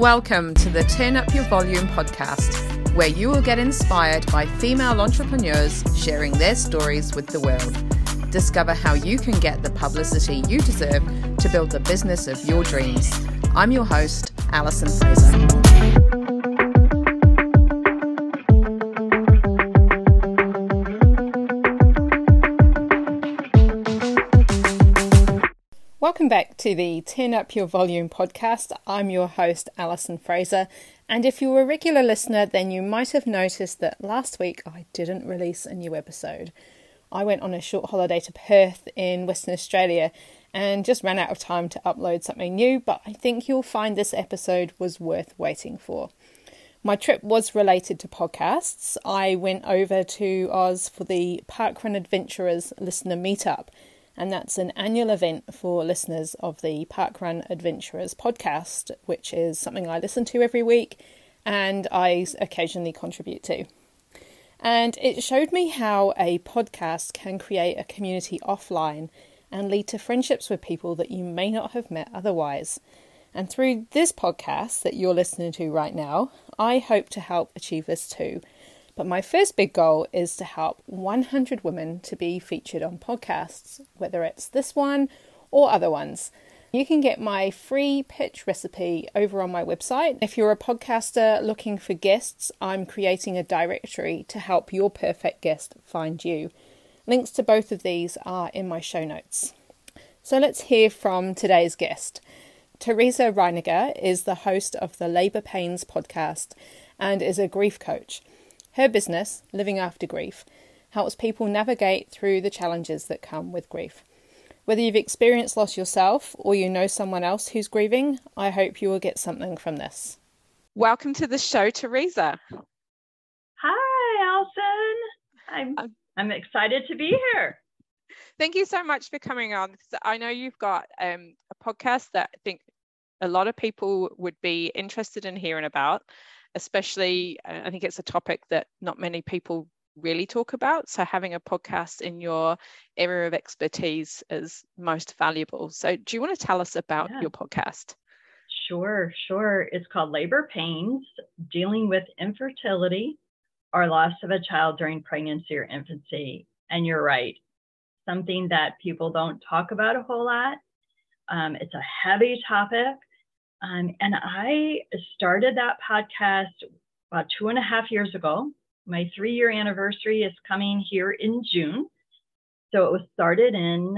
Welcome to the Turn Up Your Volume podcast, where you will get inspired by female entrepreneurs sharing their stories with the world. Discover how you can get the publicity you deserve to build the business of your dreams. I'm your host, Alison Fraser. Welcome back to the Turn Up Your Volume podcast. I'm your host, Alison Fraser. And if you're a regular listener, then you might have noticed that last week I didn't release a new episode. I went on a short holiday to Perth in Western Australia and just ran out of time to upload something new, but I think you'll find this episode was worth waiting for. My trip was related to podcasts. I went over to Oz for the Parkrun Adventurers listener meetup and that's an annual event for listeners of the Parkrun Adventurers podcast, which is something I listen to every week and I occasionally contribute to. And it showed me how a podcast can create a community offline and lead to friendships with people that you may not have met otherwise. And through this podcast that you're listening to right now, I hope to help achieve this too but my first big goal is to help 100 women to be featured on podcasts, whether it's this one or other ones. You can get my free pitch recipe over on my website. If you're a podcaster looking for guests, I'm creating a directory to help your perfect guest find you. Links to both of these are in my show notes. So let's hear from today's guest. Teresa Reiniger is the host of the Labour Pains podcast and is a grief coach. Her business, Living After Grief, helps people navigate through the challenges that come with grief. Whether you've experienced loss yourself or you know someone else who's grieving, I hope you will get something from this. Welcome to the show, Teresa. Hi, Alison. I'm, I'm excited to be here. Thank you so much for coming on. I know you've got um, a podcast that I think a lot of people would be interested in hearing about especially uh, I think it's a topic that not many people really talk about. So having a podcast in your area of expertise is most valuable. So do you want to tell us about yeah. your podcast? Sure, sure. It's called Labor Pains, dealing with infertility or loss of a child during pregnancy or infancy. And you're right, something that people don't talk about a whole lot. Um, it's a heavy topic, um, and I started that podcast about two and a half years ago. My three year anniversary is coming here in June. So it was started in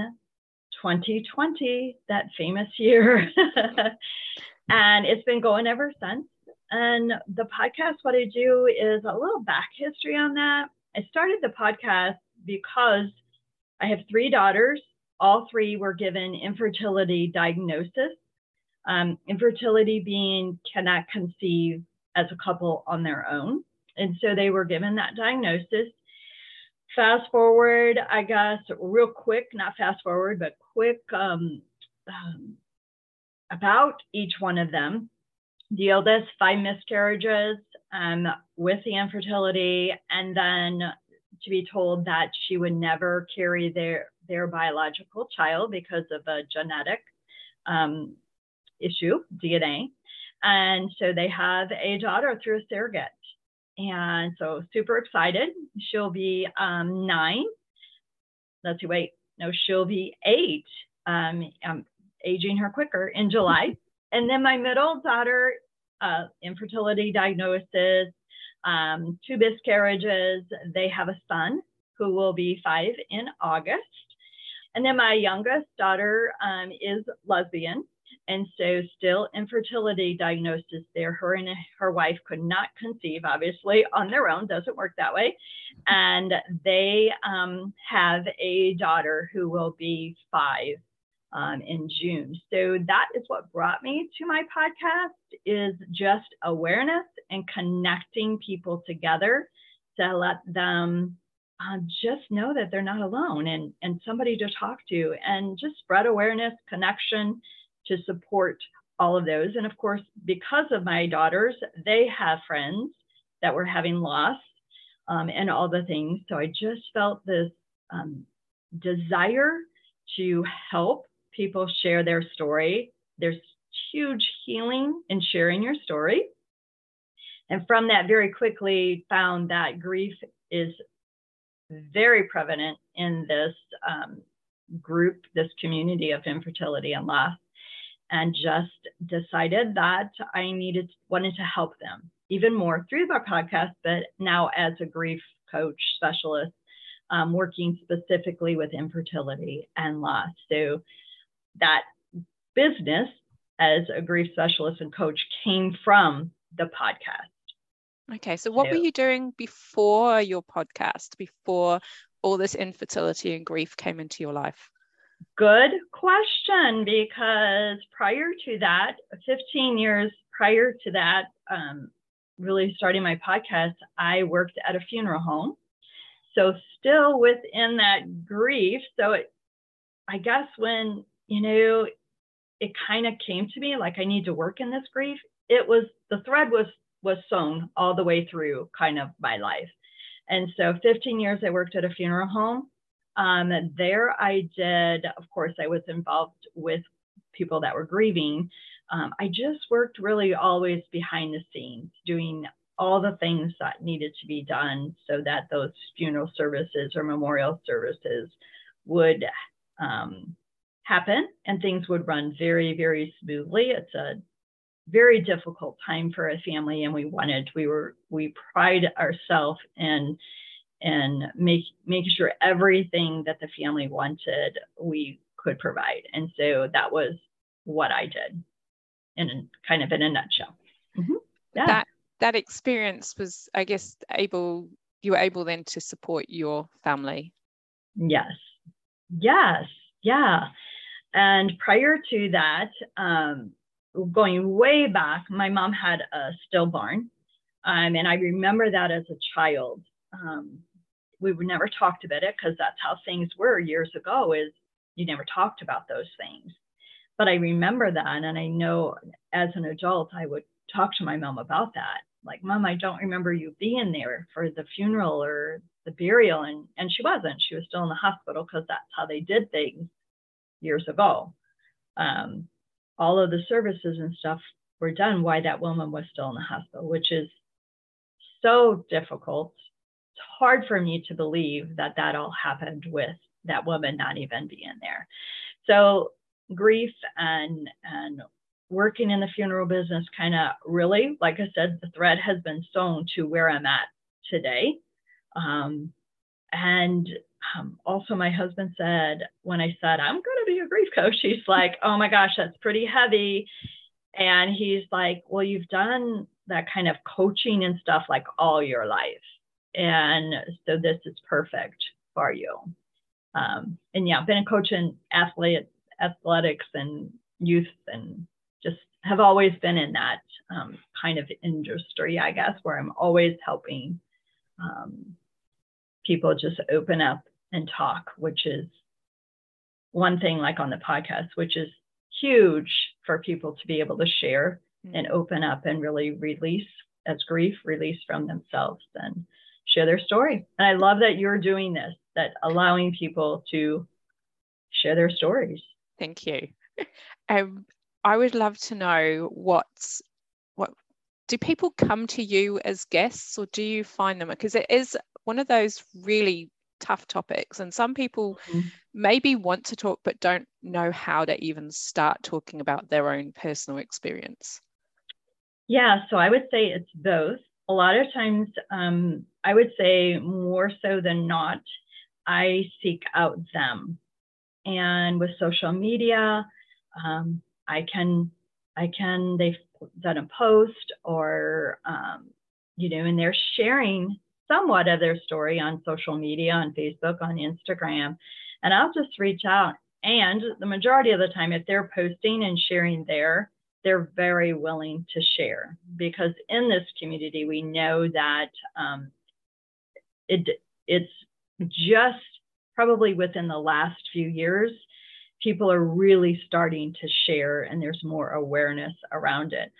2020, that famous year. and it's been going ever since. And the podcast, what I do is a little back history on that. I started the podcast because I have three daughters. All three were given infertility diagnosis um, infertility being cannot conceive as a couple on their own. And so they were given that diagnosis. Fast forward, I guess, real quick, not fast forward, but quick um, um, about each one of them. The oldest, five miscarriages um, with the infertility, and then to be told that she would never carry their, their biological child because of a genetic um, issue, DNA. And so they have a daughter through a surrogate. And so super excited. She'll be um, nine. Let's see, wait, no, she'll be eight. Um, I'm aging her quicker in July. and then my middle daughter, uh, infertility diagnosis, um, two miscarriages. They have a son who will be five in August. And then my youngest daughter um, is lesbian. And so, still infertility diagnosis there. Her and her wife could not conceive, obviously, on their own. Doesn't work that way. And they um, have a daughter who will be five um, in June. So that is what brought me to my podcast is just awareness and connecting people together to let them um, just know that they're not alone and, and somebody to talk to and just spread awareness, connection, to support all of those. And of course, because of my daughters, they have friends that were having loss um, and all the things. So I just felt this um, desire to help people share their story. There's huge healing in sharing your story. And from that, very quickly found that grief is very prevalent in this um, group, this community of infertility and loss, and just decided that I needed, wanted to help them even more through our podcast, but now as a grief coach specialist, um, working specifically with infertility and loss. So that business as a grief specialist and coach came from the podcast. Okay, so what so, were you doing before your podcast, before all this infertility and grief came into your life? Good question, because prior to that, 15 years prior to that, um, really starting my podcast, I worked at a funeral home. So, still within that grief. So, it, I guess when, you know, it kind of came to me like I need to work in this grief, it was the thread was was sewn all the way through kind of my life. And so 15 years I worked at a funeral home. Um, there I did, of course, I was involved with people that were grieving. Um, I just worked really always behind the scenes, doing all the things that needed to be done so that those funeral services or memorial services would um, happen and things would run very, very smoothly. It's a very difficult time for a family and we wanted we were we pride ourselves in and make making sure everything that the family wanted we could provide and so that was what i did in kind of in a nutshell mm-hmm. yeah. that that experience was i guess able you were able then to support your family yes yes yeah and prior to that um, going way back, my mom had a stillborn. Um, and I remember that as a child. Um, we never talked about it because that's how things were years ago is you never talked about those things. But I remember that. And I know as an adult, I would talk to my mom about that. Like, mom, I don't remember you being there for the funeral or the burial. And, and she wasn't. She was still in the hospital because that's how they did things years ago. Um, all of the services and stuff were done while that woman was still in the hospital, which is so difficult. It's hard for me to believe that that all happened with that woman not even being there. So grief and and working in the funeral business kind of really, like I said, the thread has been sewn to where I'm at today. Um, and um, also, my husband said when I said I'm going to be a grief coach, he's like, "Oh my gosh, that's pretty heavy," and he's like, "Well, you've done that kind of coaching and stuff like all your life, and so this is perfect for you." Um, and yeah, I've been a coach in athlete, athletics and youth, and just have always been in that um, kind of industry, I guess, where I'm always helping um, people just open up and talk, which is one thing like on the podcast, which is huge for people to be able to share mm-hmm. and open up and really release as grief, release from themselves and share their story. And I love that you're doing this, that allowing people to share their stories. Thank you. Um, I would love to know what's what do people come to you as guests or do you find them because it is one of those really tough topics and some people mm-hmm. maybe want to talk but don't know how to even start talking about their own personal experience yeah so i would say it's both a lot of times um, i would say more so than not i seek out them and with social media um, i can i can they've done a post or um, you know and they're sharing somewhat of their story on social media, on Facebook, on Instagram, and I'll just reach out. And the majority of the time, if they're posting and sharing there, they're very willing to share because in this community, we know that um, it, it's just probably within the last few years, people are really starting to share and there's more awareness around it.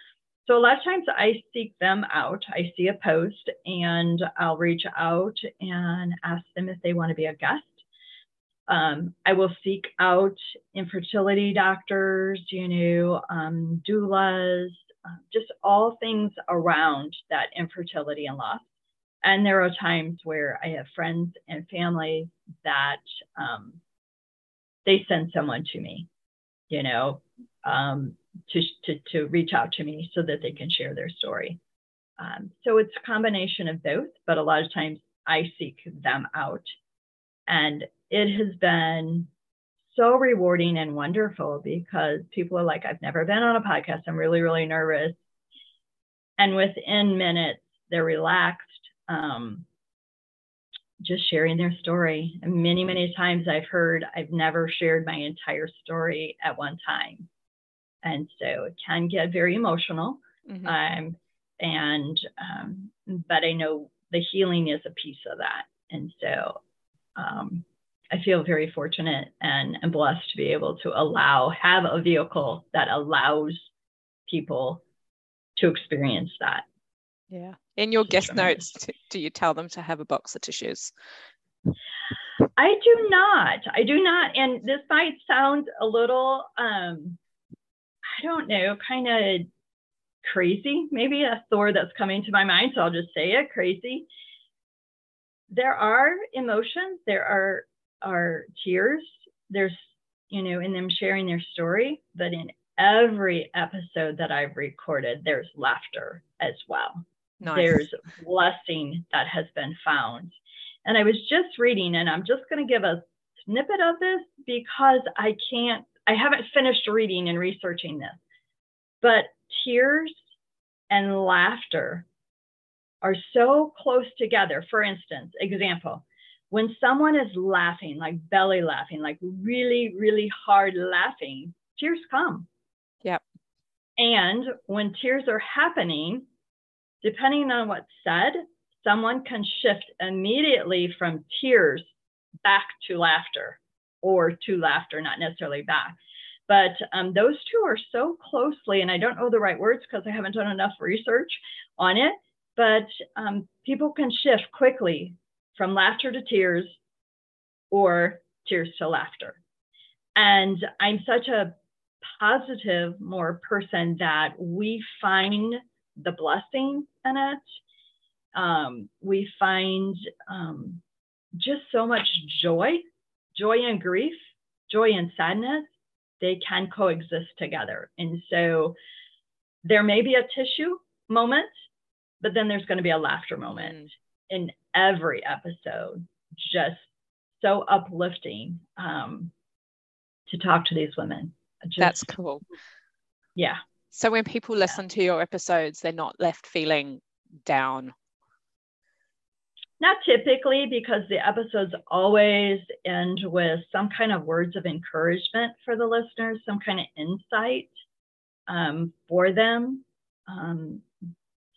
So a lot of times I seek them out. I see a post and I'll reach out and ask them if they want to be a guest. Um, I will seek out infertility doctors, you know, um, doulas, uh, just all things around that infertility and loss. And there are times where I have friends and family that um, they send someone to me, you know, um, to, to, to reach out to me so that they can share their story. Um, so it's a combination of both, but a lot of times I seek them out. And it has been so rewarding and wonderful because people are like, I've never been on a podcast. I'm really, really nervous. And within minutes, they're relaxed, um, just sharing their story. And many, many times I've heard I've never shared my entire story at one time. And so it can get very emotional. Mm-hmm. Um, and, um, but I know the healing is a piece of that. And so, um, I feel very fortunate and, and blessed to be able to allow, have a vehicle that allows people to experience that. Yeah. In your guest notes, do you tell them to have a box of tissues? I do not. I do not. And this might sound a little, um, I don't know, kind of crazy. Maybe a Thor that's coming to my mind. So I'll just say it crazy. There are emotions, there are are tears. There's, you know, in them sharing their story, but in every episode that I've recorded, there's laughter as well. Nice. There's blessing that has been found. And I was just reading, and I'm just going to give a snippet of this because I can't, I haven't finished reading and researching this. But tears and laughter are so close together. For instance, example, when someone is laughing, like belly laughing, like really, really hard laughing, tears come. Yep. And when tears are happening, depending on what's said, someone can shift immediately from tears back to laughter or to laughter, not necessarily back. But um, those two are so closely, and I don't know the right words because I haven't done enough research on it, but um, people can shift quickly from laughter to tears or tears to laughter. And I'm such a positive, more person that we find the blessing in it. Um, we find um, just so much joy, joy and grief, joy and sadness. They can coexist together. And so there may be a tissue moment, but then there's going to be a laughter moment. Mm. In every episode, just so uplifting um, to talk to these women. Just, That's cool. Yeah. So when people listen to your episodes, they're not left feeling down. Not typically, because the episodes always end with some kind of words of encouragement for the listeners, some kind of insight um, for them. Um,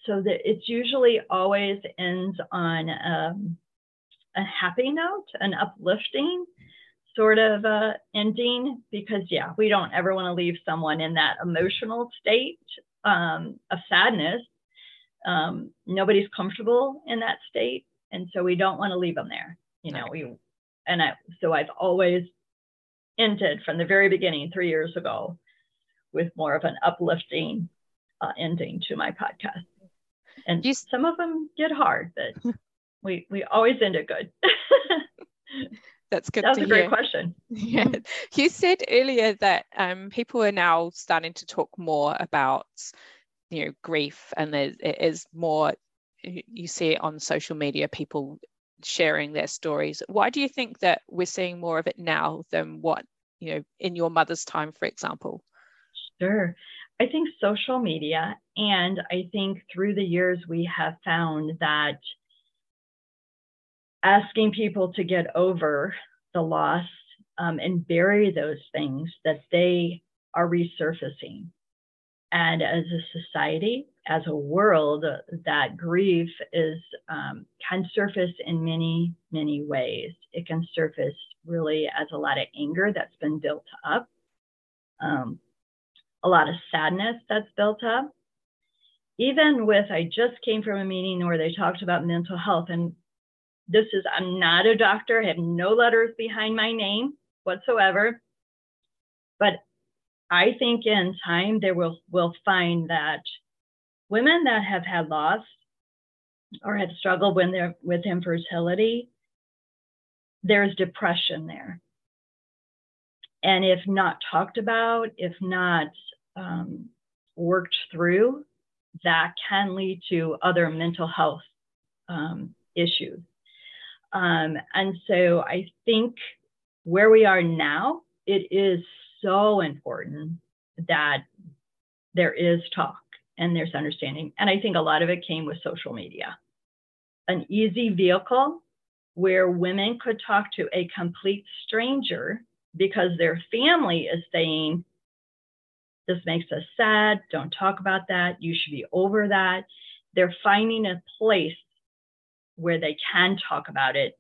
so that it's usually always ends on um, a happy note, an uplifting sort of uh, ending, because yeah, we don't ever want to leave someone in that emotional state um, of sadness. Um, nobody's comfortable in that state, and so we don't want to leave them there. You know, we and I, so I've always ended from the very beginning three years ago with more of an uplifting uh, ending to my podcast and you, some of them get hard, but we we always end it good. That's good. That's a great question. Yeah, you said earlier that um, people are now starting to talk more about you know grief, and there is more. You see it on social media, people sharing their stories. Why do you think that we're seeing more of it now than what you know in your mother's time, for example? Sure. I think social media, and I think through the years we have found that asking people to get over the loss um, and bury those things that they are resurfacing. And as a society, as a world, that grief is um, can surface in many, many ways. It can surface really as a lot of anger that's been built up. Um, a lot of sadness that's built up. Even with, I just came from a meeting where they talked about mental health, and This is, I'm not a doctor, I have no letters behind my name whatsoever. But I think in time there will will find that women that have had loss or have struggled when they're with infertility, there's depression there. And if not talked about, if not um, worked through, that can lead to other mental health um, issues. Um, and so I think where we are now, it is so important that there is talk and there's understanding. And I think a lot of it came with social media. An easy vehicle where women could talk to a complete stranger because their family is saying, This makes us sad. Don't talk about that. You should be over that. They're finding a place where they can talk about it,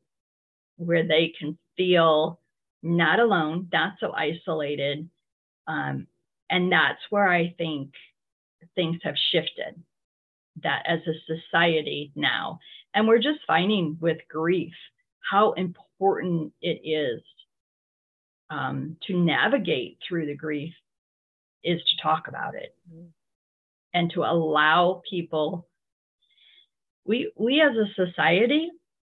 where they can feel not alone, not so isolated. Um, and that's where I think things have shifted that as a society now. And we're just finding with grief how important it is um, to navigate through the grief is to talk about it mm-hmm. and to allow people. We we as a society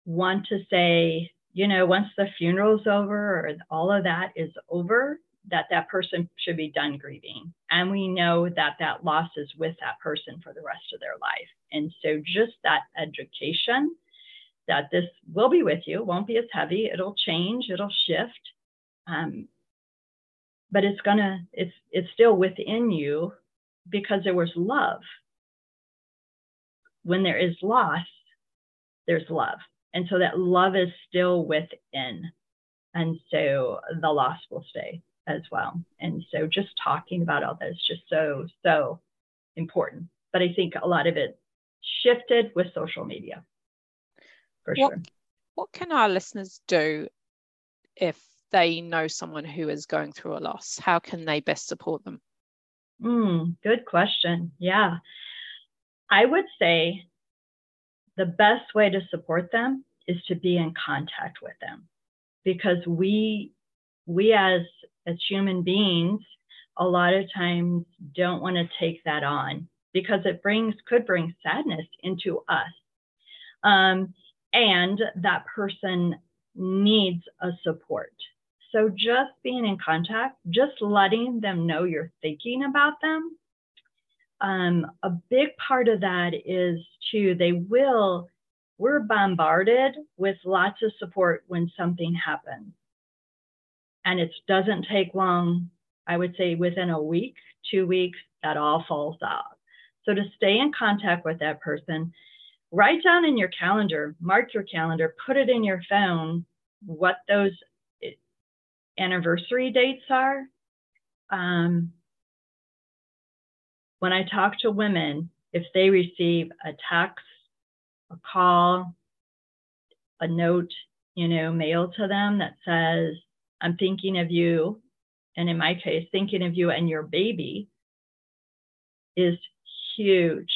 want to say, you know, once the funeral's over or all of that is over, that that person should be done grieving. And we know that that loss is with that person for the rest of their life. And so just that education that this will be with you, won't be as heavy, it'll change, it'll shift. Um, but it's gonna, it's it's still within you because there was love. When there is loss, there's love. And so that love is still within. And so the loss will stay as well. And so just talking about all that is just so, so important. But I think a lot of it shifted with social media for what, sure. What can our listeners do if they know someone who is going through a loss? How can they best support them? Mm, good question. Yeah. I would say the best way to support them is to be in contact with them because we we as as human beings a lot of times don't want to take that on because it brings could bring sadness into us. Um, and that person needs a support. So just being in contact just letting them know you're thinking about them um, a big part of that is too they will we're bombarded with lots of support when something happens and it doesn't take long. I would say within a week, two weeks, that all falls off. So to stay in contact with that person, write down in your calendar, mark your calendar, put it in your phone what those eh, anniversary dates are. Um, when I talk to women, if they receive a text, a call, a note, you know, mailed to them that says, I'm thinking of you, and in my case, thinking of you and your baby is huge,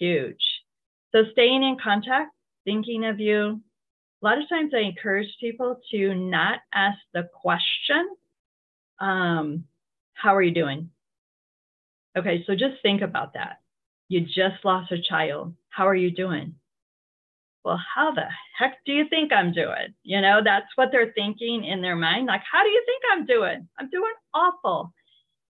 huge. So staying in contact, thinking of you. A lot of times I encourage people to not ask the question, um, how are you doing? Okay, so just think about that. You just lost a child. How are you doing? well, how the heck do you think I'm doing? You know, that's what they're thinking in their mind. Like, how do you think I'm doing? I'm doing awful.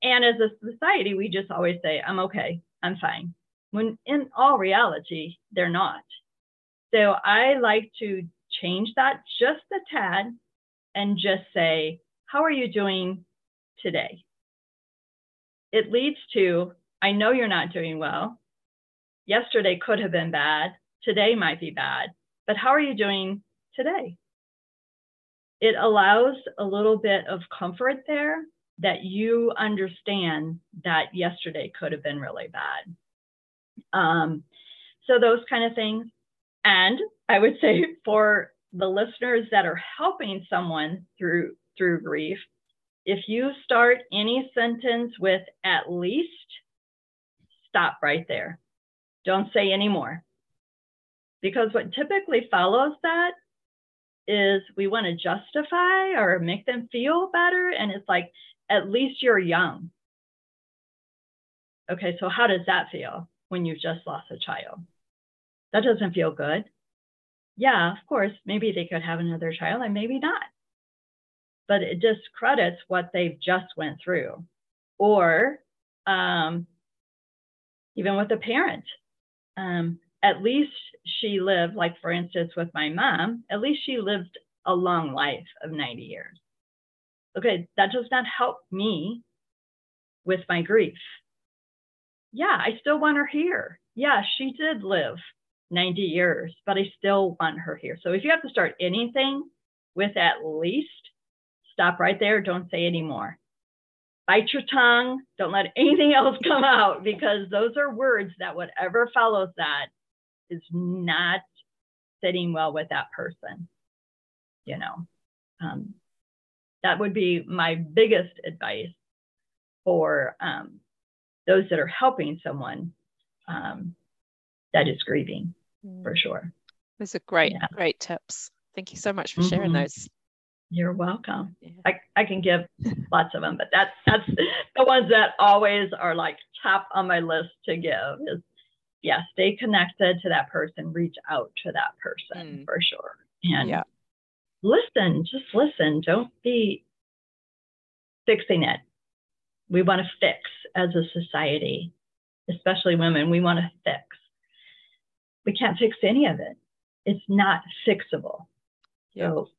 And as a society, we just always say, I'm okay, I'm fine. When in all reality, they're not. So I like to change that just a tad and just say, How are you doing today? It leads to, I know you're not doing well. Yesterday could have been bad today might be bad, but how are you doing today? It allows a little bit of comfort there that you understand that yesterday could have been really bad. Um, so those kind of things. And I would say for the listeners that are helping someone through through grief, if you start any sentence with at least, stop right there. Don't say any more because what typically follows that is we want to justify or make them feel better. And it's like, at least you're young. Okay, so how does that feel when you've just lost a child? That doesn't feel good. Yeah, of course, maybe they could have another child and maybe not. But it discredits what they've just went through. Or um, even with a parent, um, at least she lived, like for instance, with my mom, at least she lived a long life of 90 years. Okay, that does not help me with my grief. Yeah, I still want her here. Yeah, she did live 90 years, but I still want her here. So if you have to start anything with at least, stop right there. Don't say any more. Bite your tongue. Don't let anything else come out because those are words that whatever follows that is not sitting well with that person. You know, um, that would be my biggest advice for um, those that are helping someone um, that is grieving mm. for sure. Those are great, yeah. great tips. Thank you so much for sharing mm-hmm. those. You're welcome. Yeah. I, I can give lots of them, but that's that's the ones that always are like top on my list to give is yeah, stay connected to that person, reach out to that person mm. for sure. And yeah. listen, just listen. Don't be fixing it. We want to fix as a society, especially women. We want to fix. We can't fix any of it. It's not fixable. Yeah. So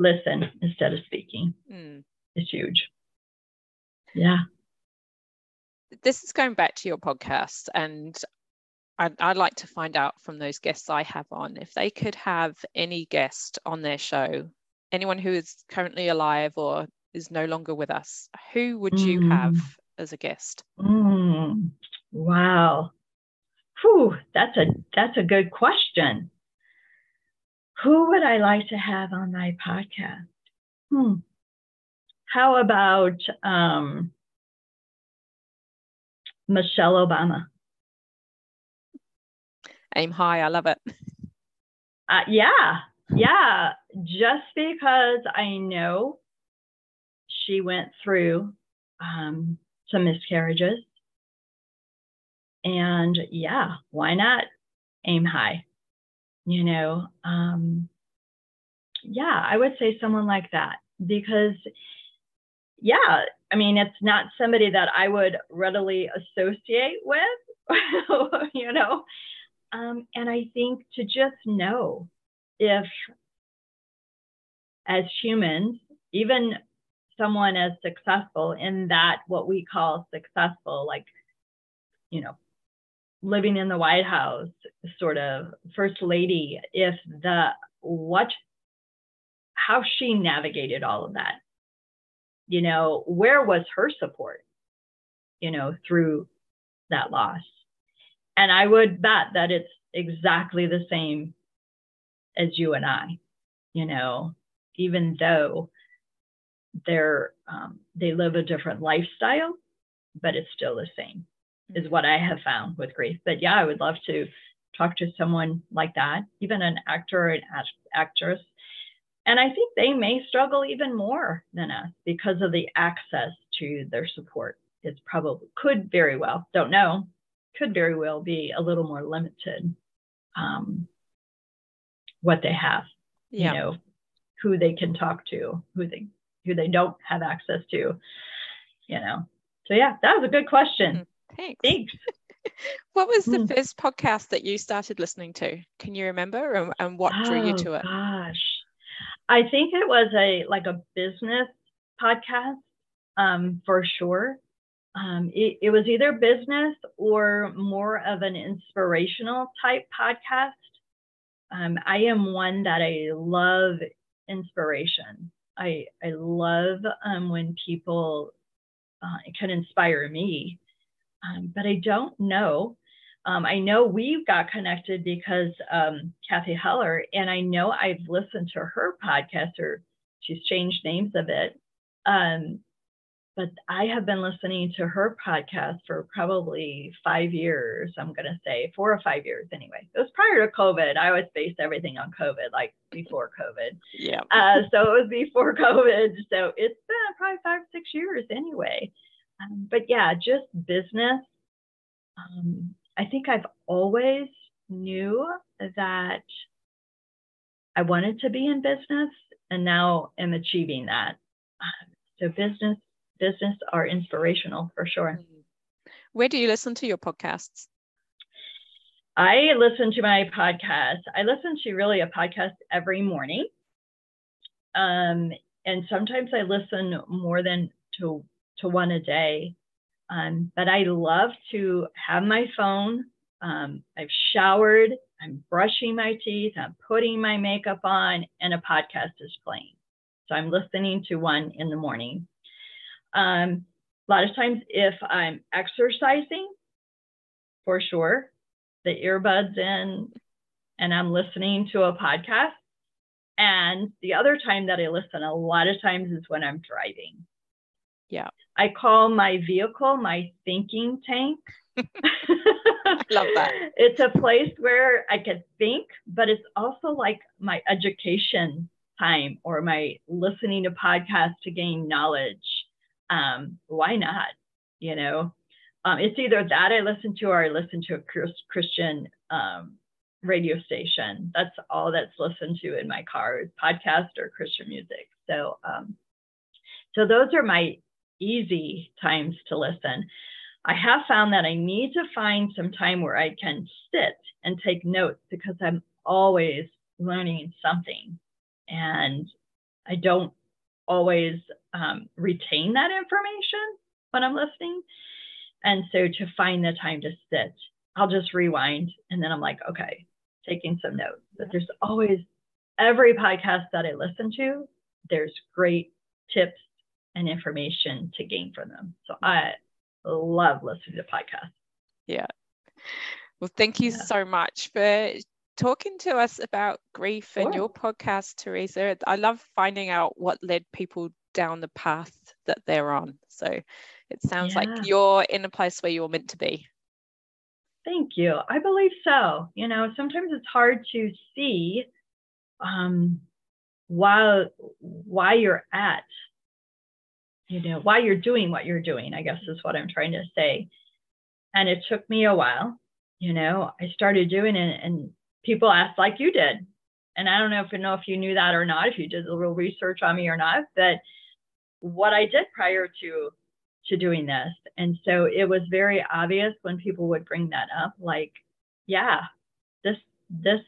listen instead of speaking. Mm. It's huge. Yeah. This is going back to your podcast, and I'd, I'd, like to find out from those guests I have on if they could have any guest on their show, anyone who is currently alive or is no longer with us, who would mm. you have as a guest? Mm. Wow. Whew, that's a that's a good question. Who would I like to have on my podcast? Hmm. How about um, Michelle Obama? aim high. I love it. Uh, yeah, yeah. Just because I know she went through um, some miscarriages. And yeah, why not aim high? You know, um, yeah, I would say someone like that because, yeah, I mean, it's not somebody that I would readily associate with, you know, um, and I think to just know if, as humans, even someone as successful in that, what we call successful, like, you know, living in the White House, sort of first lady, if the, what, how she navigated all of that, you know, where was her support, you know, through that loss? And I would bet that it's exactly the same as you and I, you know, even though they're um, they live a different lifestyle, but it's still the same, is what I have found with grief. But yeah, I would love to talk to someone like that, even an actor or an actress. And I think they may struggle even more than us because of the access to their support. It's probably could very well, don't know, could very well be a little more limited um, what they have yeah. you know who they can talk to who they who they don't have access to you know so yeah that was a good question mm, thanks. Thanks. What was the mm. first podcast that you started listening to? Can you remember? And, and what drew oh, you to it? gosh. I think it was a like a business podcast um, for sure. Um, it, it, was either business or more of an inspirational type podcast. Um, I am one that I love inspiration. I, I love um, when people uh, can inspire me, um, but I don't know. Um, I know we got connected because um, Cathy Heller, and I know I've listened to her podcast, or she's changed names of it but I have been listening to her podcast for probably five years. I'm going to say four or five years anyway. It was prior to COVID. I always based everything on COVID, like before COVID. Yeah. Uh, so it was before COVID. So it's been probably five, six years anyway. Um, but yeah, just business. Um, I think I've always knew that I wanted to be in business and now am achieving that. So business business are inspirational for sure. Where do you listen to your podcasts? I listen to my podcast. I listen to really a podcast every morning. Um, and sometimes I listen more than to, to one a day. Um, but I love to have my phone. Um, I've showered, I'm brushing my teeth, I'm putting my makeup on, and a podcast is playing. So I'm listening to one in the morning. Um, a lot of times, if I'm exercising, for sure, the earbuds in and I'm listening to a podcast. And the other time that I listen, a lot of times is when I'm driving. Yeah. I call my vehicle my thinking tank. Love that. It's a place where I can think, but it's also like my education time or my listening to podcasts to gain knowledge um, why not? You know, um, it's either that I listen to or I listen to a Christian um, radio station. That's all that's listened to in my car is podcast or Christian music. So, um, so those are my easy times to listen. I have found that I need to find some time where I can sit and take notes because I'm always learning something. And I don't always um, retain that information when I'm listening. And so to find the time to sit, I'll just rewind and then I'm like, okay, taking some notes. But there's always every podcast that I listen to, there's great tips and information to gain from them. So I love listening to podcasts. Yeah. Well, thank you yeah. so much for talking to us about grief sure. and your podcast, Teresa. I love finding out what led people down the path that they're on. So it sounds yeah. like you're in a place where you're meant to be. Thank you. I believe so. You know, sometimes it's hard to see um, why why you're at, you know, why you're doing what you're doing. I guess is what I'm trying to say. And it took me a while. You know, I started doing it, and people asked like you did. And I don't know if you know if you knew that or not, if you did a little research on me or not, but what I did prior to to doing this. And so it was very obvious when people would bring that up, like, yeah, this this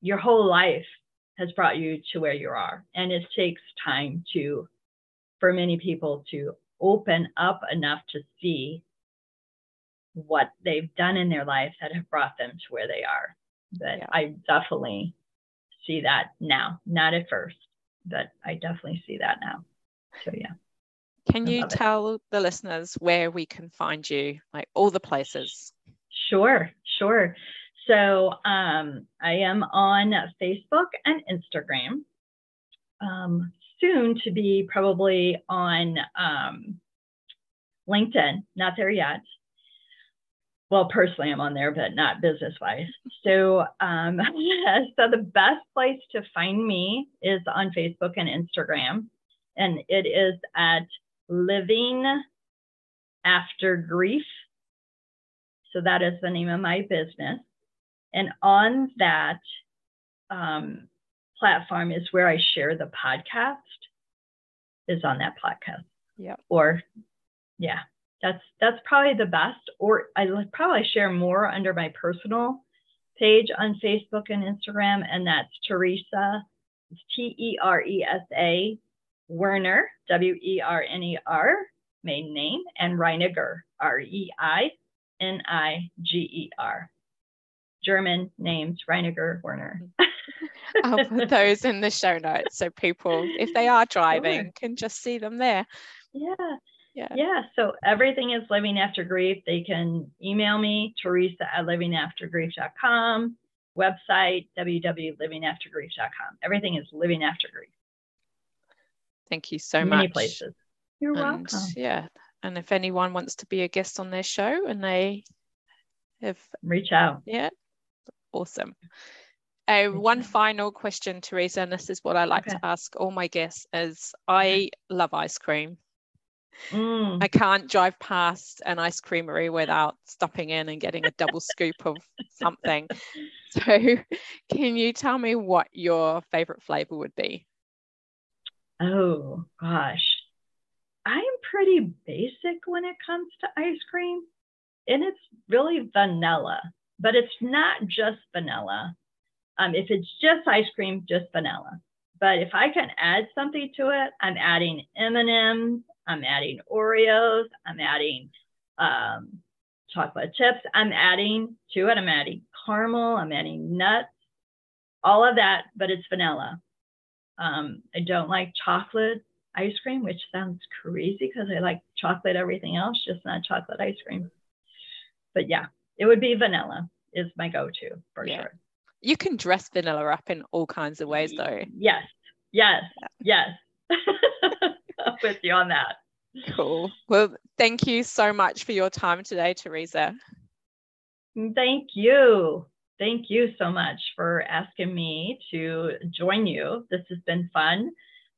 your whole life has brought you to where you are. And it takes time to for many people to open up enough to see what they've done in their life that have brought them to where they are. But yeah. I definitely see that now, not at first, but I definitely see that now. So yeah. Can you tell it. the listeners where we can find you, like all the places? Sure, sure. So um, I am on Facebook and Instagram. Um, soon to be probably on um, LinkedIn, not there yet well, personally, I'm on there, but not business wise. So, um, so the best place to find me is on Facebook and Instagram, and it is at Living After Grief. So that is the name of my business, and on that um, platform is where I share the podcast. Is on that podcast. Yeah. Or, yeah that's that's probably the best. Or I probably share more under my personal page on Facebook and Instagram, and that's Teresa, It's T E R E S A Werner, W E R N E R, main name, and Reiniger, R E I N I G E R. German names, Reiniger Werner. Mm-hmm. I'll put those in the show notes so people, if they are driving, sure. can just see them there. Yeah yeah yeah so everything is living after grief they can email me teresa at livingaftergrief.com website www.livingaftergrief.com everything is living after grief thank you so Many much places You're and welcome. yeah, and if anyone wants to be a guest on their show and they have Reach out. yeah, awesome. Uh, one final question, Teresa, and this is what I like Okay. to ask all my guests: is I love ice cream. Mm. I can't drive past an ice creamery without stopping in and getting a double scoop of something. So, can you tell me what your favorite flavor would be? Oh gosh. I'm pretty basic when it comes to ice cream. And it's really vanilla, but it's not just vanilla. Um, if it's just ice cream, just vanilla. But if I can add something to it, I'm adding M&Ms, I'm adding Oreos, I'm adding um, chocolate chips. I'm adding to it, I'm adding caramel, I'm adding nuts, all of that, but it's vanilla. Um, I don't like chocolate ice cream, which sounds crazy because I like chocolate everything else, just not chocolate ice cream. But yeah, it would be vanilla is my go-to for Yeah. sure. You can dress vanilla up in all kinds of ways, though. Yes, yes, yes. I'm with you on that. Cool. Well, thank you so much for your time today, Teresa. Thank you. Thank you so much for asking me to join you. This has been fun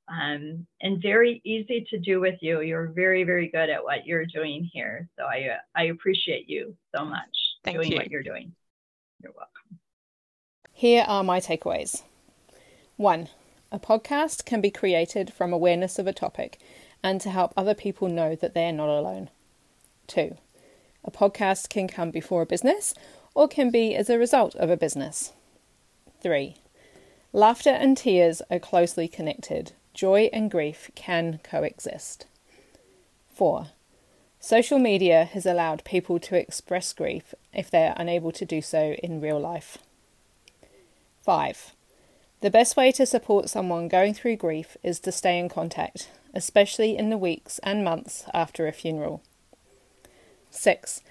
um, and very easy to do with you. You're very, very good at what you're doing here. So I, I appreciate you so much Thank doing you. what you're doing. You're welcome. Here are my takeaways. One, a podcast can be created from awareness of a topic and to help other people know that they are not alone. Two, a podcast can come before a business or can be as a result of a business. Three, laughter and tears are closely connected. Joy and grief can coexist. Four, social media has allowed people to express grief if they are unable to do so in real life. 5. The best way to support someone going through grief is to stay in contact, especially in the weeks and months after a funeral. 6.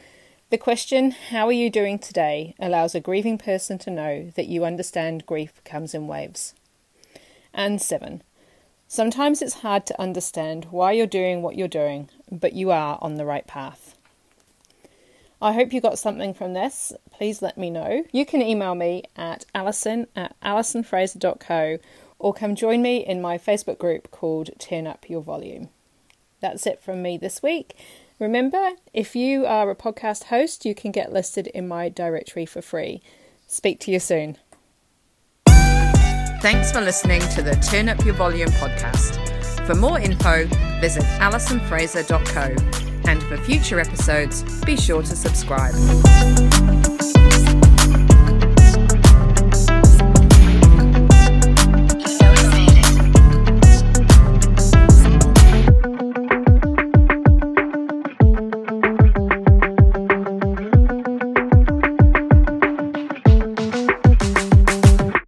The question, How are you doing today? allows a grieving person to know that you understand grief comes in waves. And 7. Sometimes it's hard to understand why you're doing what you're doing, but you are on the right path. I hope you got something from this. Please let me know. You can email me at alison at alisonfraser.co or come join me in my Facebook group called Turn Up Your Volume. That's it from me this week. Remember, if you are a podcast host, you can get listed in my directory for free. Speak to you soon. Thanks for listening to the Turn Up Your Volume podcast. For more info, visit alisonfraser.co. And for future episodes, be sure to subscribe.